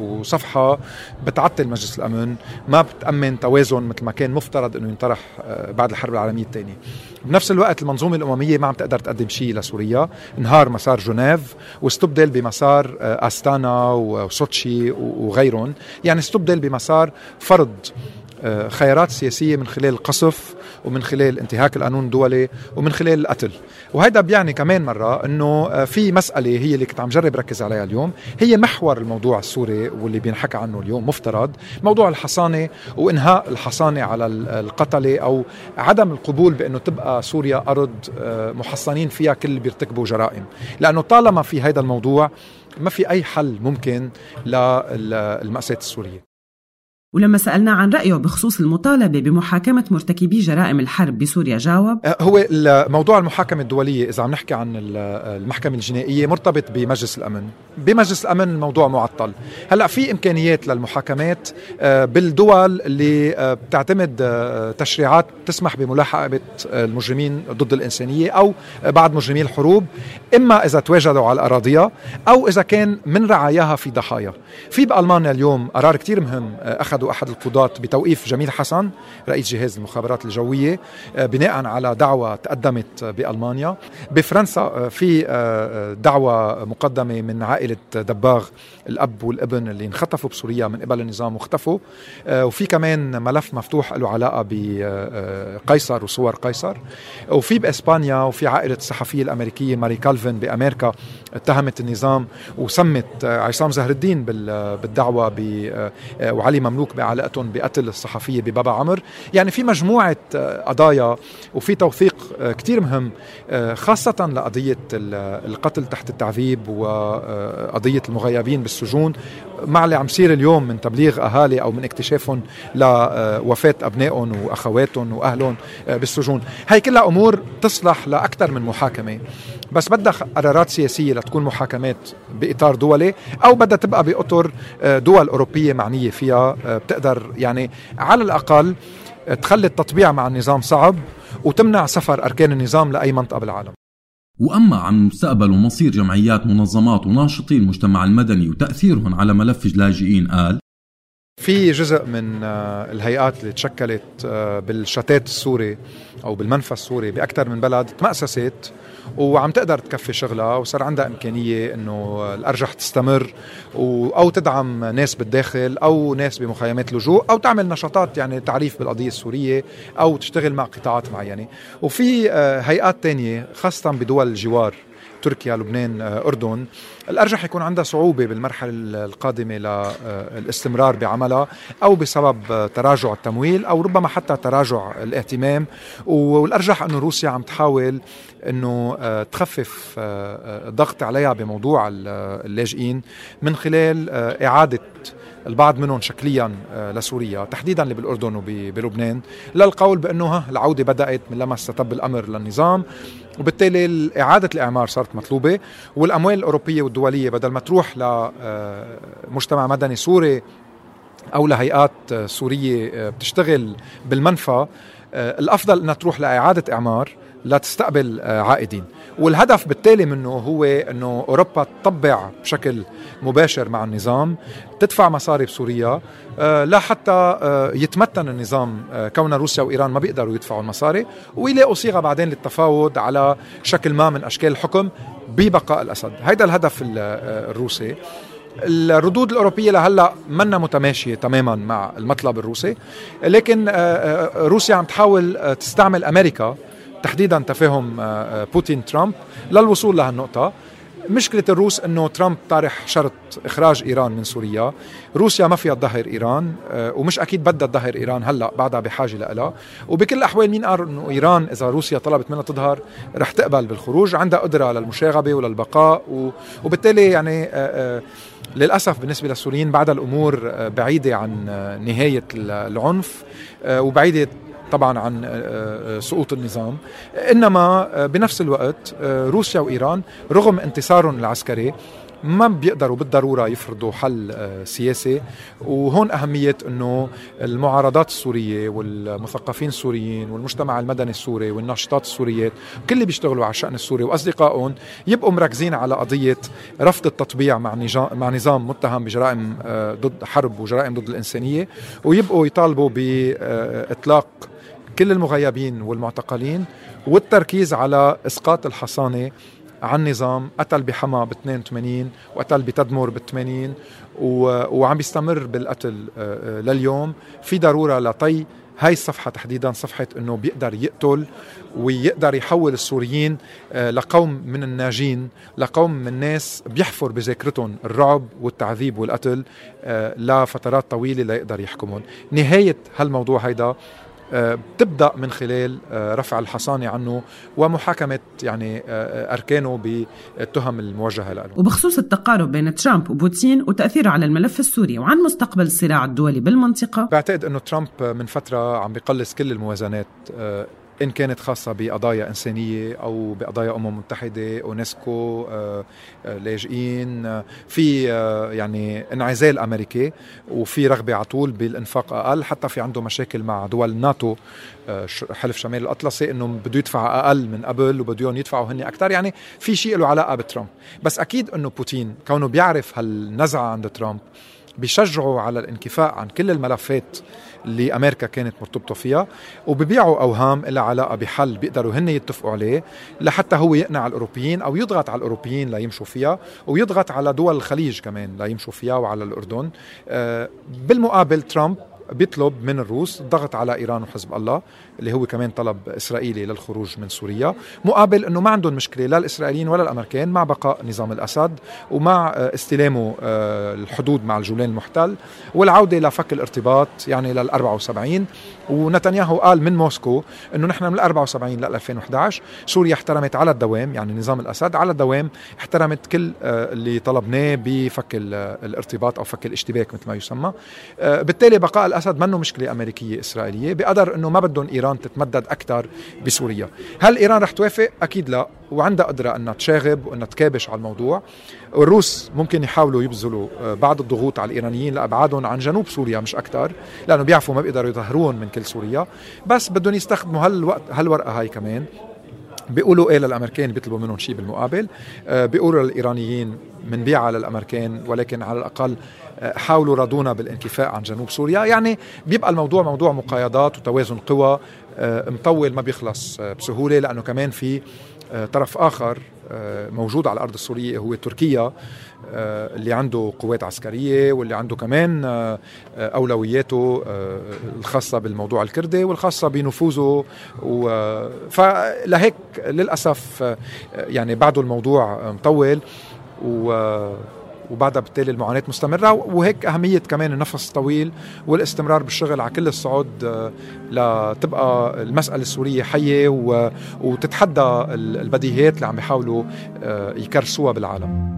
وصفحة بتعطل مجلس الأمن ما بتأمن توازن مثل ما كان مفترض أنه ينطرح آه، بعد الحرب العالمية الثانية. بنفس الوقت المنظومة الأممية ما عم تقدر تقدم شيء لسوريا. انهار مسار جنيف واستبدل بمسار آه، أستانا وسوتشي وغيرهم. يعني استبدل بمسار فرض آه، خيارات سياسية من خلال القصف ومن خلال انتهاك القانون الدولي ومن خلال القتل. وهيدا بيعني كمان مرة أنه آه، في مسألة هي اللي كنت عم جرب ركز عليها اليوم. هي محور الموضوع السوري واللي بينحكى عنه اليوم مفترض. موضوع الحصانة وإنهاء الحصانة على ال- القتلة أو عدم القبول بأنه تبقى سوريا أرض آه، محصنين فيها كل اللي بيرتكبوا جرائم. لأنه طالما في هذا الموضوع ما في أي حل ممكن للمأساة السورية. ولما سألنا عن رأيه بخصوص المطالبة بمحاكمة مرتكبي جرائم الحرب بسوريا جاوب آه، هو موضوع المحاكمة الدولية إذا عم نحكي عن ال- المحكمة الجنائية مرتبط بمجلس الأمن. بمجلس الأمن الموضوع معطل. هلأ في إمكانيات للمحاكمات آه، بالدول اللي آه، بتعتمد تشريعات تسمح بملاحقة المجرمين ضد الإنسانية أو بعض مجرمي الحروب إما إذا تواجدوا على أراضيها أو إذا كان من رعاياها في ضحايا. في بألمانيا اليوم قرار كتير مهم آه، أخذوا أحد القضاة بتوقيف جميل حسن رئيس جهاز المخابرات الجوية آه، بناء على دعوة تقدمت بألمانيا. بفرنسا آه، في آه، دعوة مقدمة من عائلة دباغ الأب والابن اللي انخطفوا بسوريا من قبل النظام واختفوا. وفي كمان ملف مفتوح له علاقة بقيصر وصور قيصر. وفي بإسبانيا وفي عائلة الصحفية الأمريكية ماري كالفن بأمريكا اتهمت النظام وسمت آه، عصام زهر الدين بال- بالدعوة آه، وعلي مملوك بعلاقتهم بقتل الصحفية ببابا عمر. يعني في مجموعة آه، قضايا وفي توثيق آه، كتير مهم آه، خاصة لقضية ال- القتل تحت التعذيب وقضية المغيبين بالسجون. مع اللي عم يصير اليوم من تبليغ أهالي أو من اكتشافهم لوفاة أبنائهم وأخواتهم وأهلهم آه، بالسجون. هاي كلها أمور تصلح لأكثر من محاكمة. بس بدها قرارات سياسية لتكون محاكمات بإطار دولي أو بدها تبقى بأطر آه، دول أوروبية معنية فيها آه، بتقدر يعني على الأقل آه، تخلي التطبيع مع النظام صعب وتمنع سفر أركان النظام لأي منطقة بالعالم. وأما عن مستقبل ومصير جمعيات منظمات وناشطي المجتمع المدني وتأثيرهم على ملف اللاجئين قال في جزء من آه، الهيئات اللي تشكلت آه، بالشتات السوري أو بالمنفى السوري بأكثر من بلد تمأسست وعم تقدر تكفي شغلها وصار عندها إمكانية إنه الأرجح تستمر أو تدعم ناس بالداخل أو ناس بمخيمات لجوء أو تعمل نشاطات يعني تعريف بالقضية السورية أو تشتغل مع قطاعات معينة. وفي آه، هيئات تانية خاصة بدول الجوار. تركيا لبنان آه، أردن. الأرجح يكون عندها صعوبة بالمرحلة القادمة للاستمرار بعملها أو بسبب آه، تراجع التمويل أو ربما حتى تراجع الاهتمام. والأرجح أنه روسيا عم تحاول أنه آه، تخفف آه، آه، الضغط عليها بموضوع ال- آه، اللاجئين من خلال آه، إعادة البعض منهم شكليا آه، لسوريا تحديدا اللي بالاردن وبلبنان للقول بأنه العودة بدأت من لما استتب الأمر للنظام وبالتالي إعادة الإعمار صارت مطلوبة والأموال الأوروبية والدولية بدل ما تروح لمجتمع مدني سوري أو لهيئات آه، سورية آه، بتشتغل بالمنفى آه، الأفضل إنها تروح لإعادة إعمار لتستقبل آه، عائدين. والهدف بالتالي منه هو إنه أوروبا تطبع بشكل مباشر مع النظام تدفع مصاري بسوريا آه، لا حتى آه، يتمتن النظام آه، كون روسيا وإيران ما بيقدروا يدفعوا المصاري ويلاقوا صيغه بعدين للتفاوض على شكل ما من أشكال الحكم ببقاء الأسد. هيدا الهدف ال- الروسي. الردود الأوروبية لهلأ منا متماشية تماما مع المطلب الروسي لكن روسيا عم تحاول تستعمل أمريكا تحديدا تفاهم آه، آه، بوتين ترامب. للوصول لهالنقطة مشكلة الروس إنه ترامب طارح شرط إخراج إيران من سوريا، روسيا ما فيها تظهر إيران آه، ومش أكيد بدها تظهر إيران هلأ بعدها بحاجة لها، وبكل الأحوال مين قال إنه إيران إذا روسيا طلبت منها تظهر رح تقبل بالخروج، عندها قدرة للمشاغبة وللبقاء وبالتالي يعني للأسف بالنسبة للسوريين بعد الأمور بعيدة عن نهاية العنف وبعيدة طبعا عن آه، آه، سقوط النظام. إنما آه، بنفس الوقت روسيا وإيران رغم انتصارهم العسكري ما بيقدروا بالضرورة يفرضوا حل سياسي. وهون أهمية إنه المعارضات السورية والمثقفين السوريين والمجتمع المدني السوري والناشطات السوريات كل اللي بيشتغلوا على الشأن السوري وأصدقائهم يبقوا مركزين على قضية رفض التطبيع مع مع نظام متهم بجرائم ضد حرب وجرائم ضد الإنسانية. ويبقوا يطالبوا باطلاق كل المغيبين والمعتقلين والتركيز على إسقاط الحصانة عن نظام قتل بحما ب 82 وقتل بتدمر ب 80 و- وعم بيستمر بالقتل آه، آه، لليوم. في ضرورة لطي هاي الصفحة تحديدا صفحة إنه بيقدر يقتل ويقدر يحول السوريين آه، لقوم من الناجين لقوم من ناس بيحفر بذاكرتهم الرعب والتعذيب والقتل لفترات طويلة ليقدر يحكمهم. نهاية هالموضوع هيدا بتبدأ من خلال آه، رفع الحصانة عنه ومحاكمة يعني آه، أركانه بالتهم الموجهة له. وبخصوص التقارب بين ترامب وبوتين وتأثيره على الملف السوري وعن مستقبل الصراع الدولي بالمنطقة. بعتقد إنه ترامب من فترة عم بيقلص كل الموازنات آه، إن كانت خاصة بقضايا إنسانية أو بقضايا أمم متحدة أونسكو آه، آه، لاجئين آه، في يعني انعزال أمريكي وفي رغبة على طول بالإنفاق أقل حتى في عنده مشاكل مع دول ناتو حلف شمال الأطلسي إنه بده يدفع أقل من قبل وبدهم يدفعوا هن أكثر يعني في شيء له علاقة بترامب. بس أكيد إنه بوتين كونه بيعرف هالنزعة عند ترامب بيشجعوا على الانكفاء عن كل الملفات اللي أمريكا كانت مرتبطة فيها وببيعوا أوهام لها علاقة بحل بيقدروا هن يتفقوا عليه لحتى هو يقنع الأوروبيين أو يضغط على الأوروبيين ليمشوا فيها ويضغط على دول الخليج كمان ليمشوا فيها وعلى الأردن. آه، بالمقابل ترامب بيطلب من الروس الضغط على إيران وحزب الله اللي هو كمان طلب إسرائيلي للخروج من سوريا مقابل إنه ما عندهم مشكلة لا الإسرائيليين ولا الأمريكان مع بقاء نظام الأسد ومع آه، استلامه آه، الحدود مع الجولان المحتل والعودة لفك الارتباط يعني لل 74 ونتنياهو قال من موسكو إنه نحن من ال 74 لل 2011 سوريا احترمت على الدوام يعني نظام الأسد على الدوام احترمت كل آه، اللي طلبناه بفك ال- الارتباط أو فك الاشتباك مثل ما يسمى. بالتالي بقاء الأسد منه مشكلة أمريكية إسرائيلية بقدر إنه ما بدهم إيران تتمدد أكثر بسوريا. هل إيران رح توافق؟ أكيد لا. وعندها قدرة إنها تشاغب وإنها تكابش على الموضوع. والروس ممكن يحاولوا يبذلوا آه، بعض الضغوط على الإيرانيين لأبعادهم عن جنوب سوريا مش أكثر لأنه بيعرفوا ما بيقدروا يظهروهم من كل سوريا. بس بدهم يستخدموا هالوقت هالورقة هاي كمان. بيقولوا إيه للأمريكان بيطلبوا منهم شيء بالمقابل. آه، بيقولوا للإيرانيين بنبيعها للامريكان ولكن على الأقل حاولوا رضونا بالانكفاء عن جنوب سوريا. يعني بيبقى الموضوع موضوع مقايضات وتوازن قوى آه، مطول ما بيخلص آه، بسهولة لأنه كمان في آه، طرف آه، موجود على الأرض السورية هو تركيا اللي عنده قوات عسكرية واللي عنده كمان أولوياته آه، الخاصة بالموضوع الكردي والخاصة بنفوذه. فلهيك للأسف آه، يعني بعده الموضوع مطول. و وبعدها بالتالي المعاناة مستمرة وهيك أهمية كمان النفس الطويل والاستمرار بالشغل على كل الصعود آه، لتبقى المسألة السورية حية وتتحدى ال- البديهيات اللي عم بيحاولوا آه، يكرسوها بالعالم.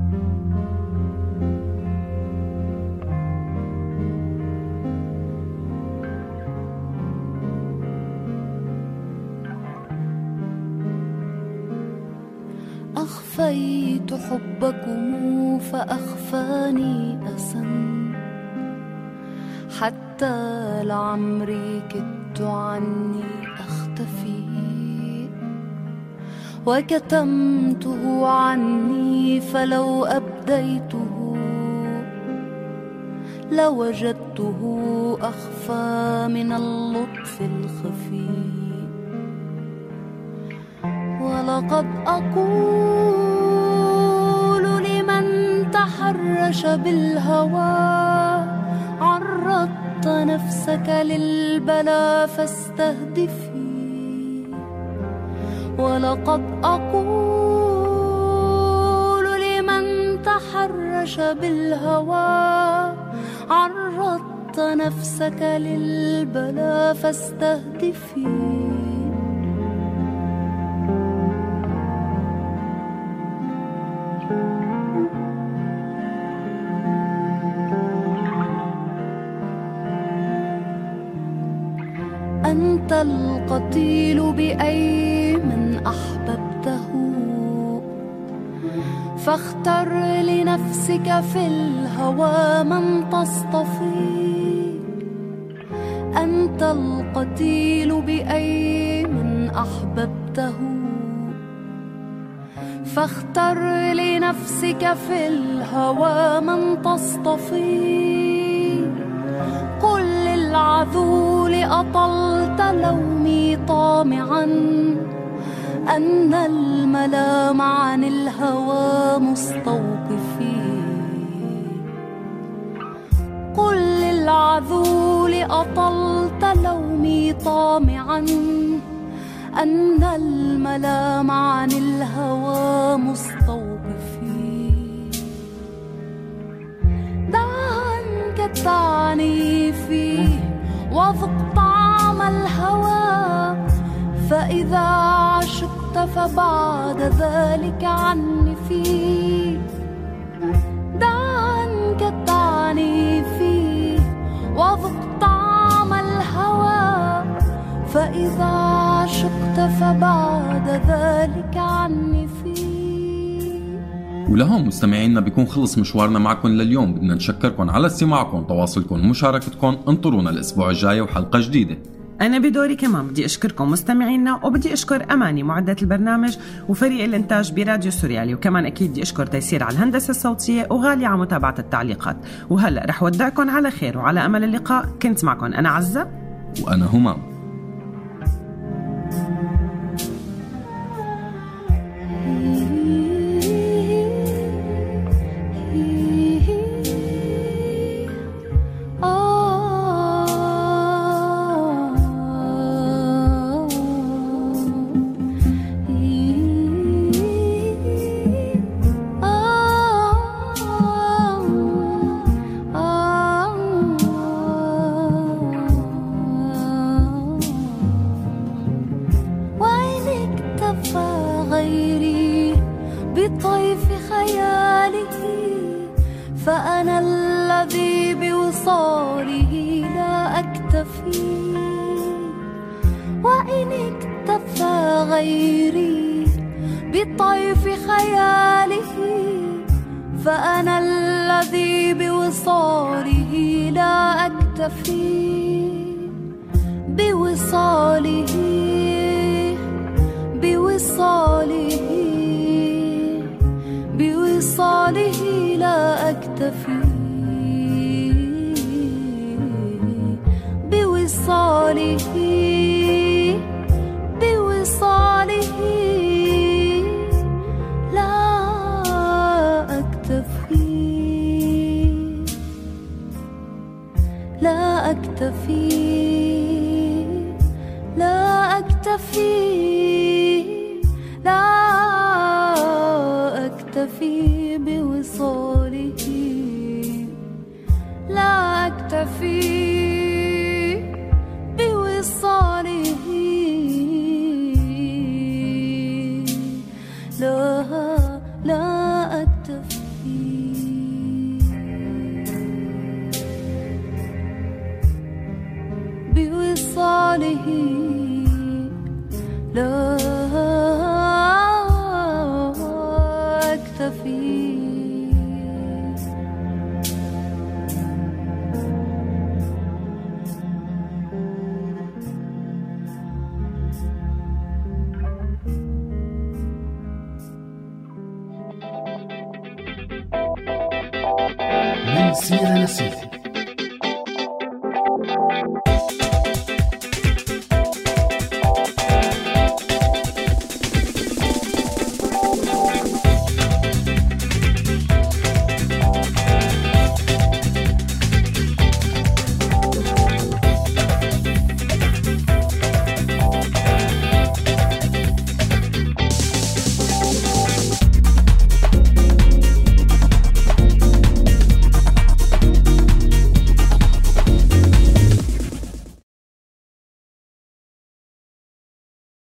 أخفيت حبكم فأخفاني أسا حتى لعمري كدت عني أختفي وكتمته عني فلو أبديته لوجدته أخفى من اللطف الخفي ولقد أقول لمن تحرش بالهوى عرضت نفسك للبلا فاستهدفي. ولقد أقول لمن تحرش بالهوى عرضت نفسك للبلا فاستهدفي. القتيل بأي من أحببته. فاختر لنفسك في الهوى من تصطفي أنت القتيل بأي من أحببته. فاختر لنفسك في الهوى من تصطفي قل للعذول أطلت لومي. طامعا أن الملام عن الهوى مستوقفي. قل للعذول أطلت لومي طامعا أن الملام عن الهوى مستوقفي. دع عنك التعنيف وذق طعم الهوى فإذا عشقت فبعد ذلك عنفي دع عنك التعنيف وذق طعم الهوى. فإذا عشقت فبعد ذلك عنفي ولهون مستمعينا بيكون خلص مشوارنا معكم لليوم. بدنا نشكركم على استماعكم تواصلكم ومشاركتكم انطرونا الأسبوع الجاي وحلقة جديدة. أنا بدوري كمان بدي أشكركم مستمعينا وبدي أشكر أماني معدة البرنامج وفريق الإنتاج براديو سوريالي. وكمان أكيد بدي أشكر تيسير على الهندسة الصوتية وغالي على متابعة التعليقات. وهلأ رح ودعكم على خير وعلى أمل اللقاء. كنت معكم أنا عزة. وأنا همام. أكتفي لا أكتفي.